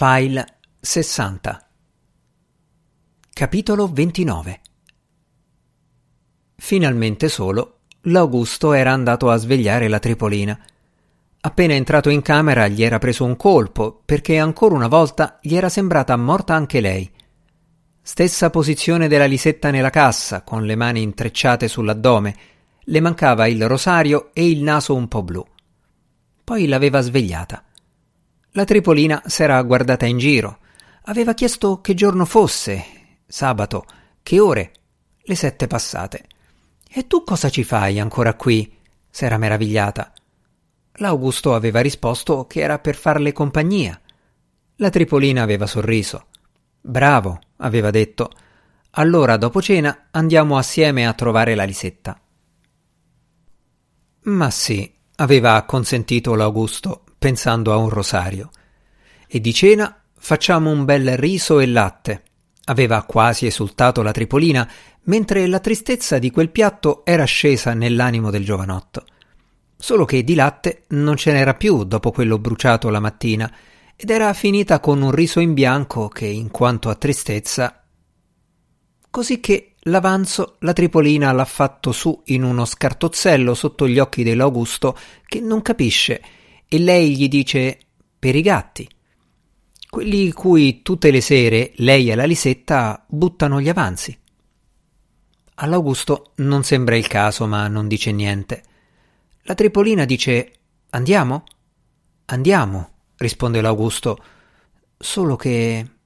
File 60 Capitolo 29 Finalmente solo, l'Augusto era andato a svegliare la Tripolina. Appena entrato in camera gli era preso un colpo, perché ancora una volta gli era sembrata morta anche lei. Stessa posizione della Lisetta nella cassa, con le mani intrecciate sull'addome, le mancava il rosario e il naso un po' blu. Poi l'aveva svegliata. La Tripolina s'era guardata in giro. Aveva chiesto che giorno fosse. Sabato. Che ore? Le sette passate. E tu cosa ci fai ancora qui? s'era meravigliata. L'Augusto aveva risposto che era per farle compagnia. La Tripolina aveva sorriso. Bravo, aveva detto. Allora, dopo cena, andiamo assieme a trovare la Lisetta. Ma sì, aveva acconsentito l'Augusto, pensando a un rosario. E di cena facciamo un bel riso e latte. Aveva quasi esultato la Tripolina, mentre la tristezza di quel piatto era scesa nell'animo del giovanotto. Solo che di latte non ce n'era più dopo quello bruciato la mattina, ed era finita con un riso in bianco che, in quanto a tristezza. Così che l'avanzo la Tripolina l'ha fatto su in uno scartozzello sotto gli occhi dell'Augusto che non capisce, e lei gli dice per i gatti quelli cui tutte le sere lei e la Lisetta buttano gli avanzi. All'Augusto non sembra il caso, ma non dice niente. La Tripolina dice Andiamo? Andiamo, risponde l'Augusto. Solo che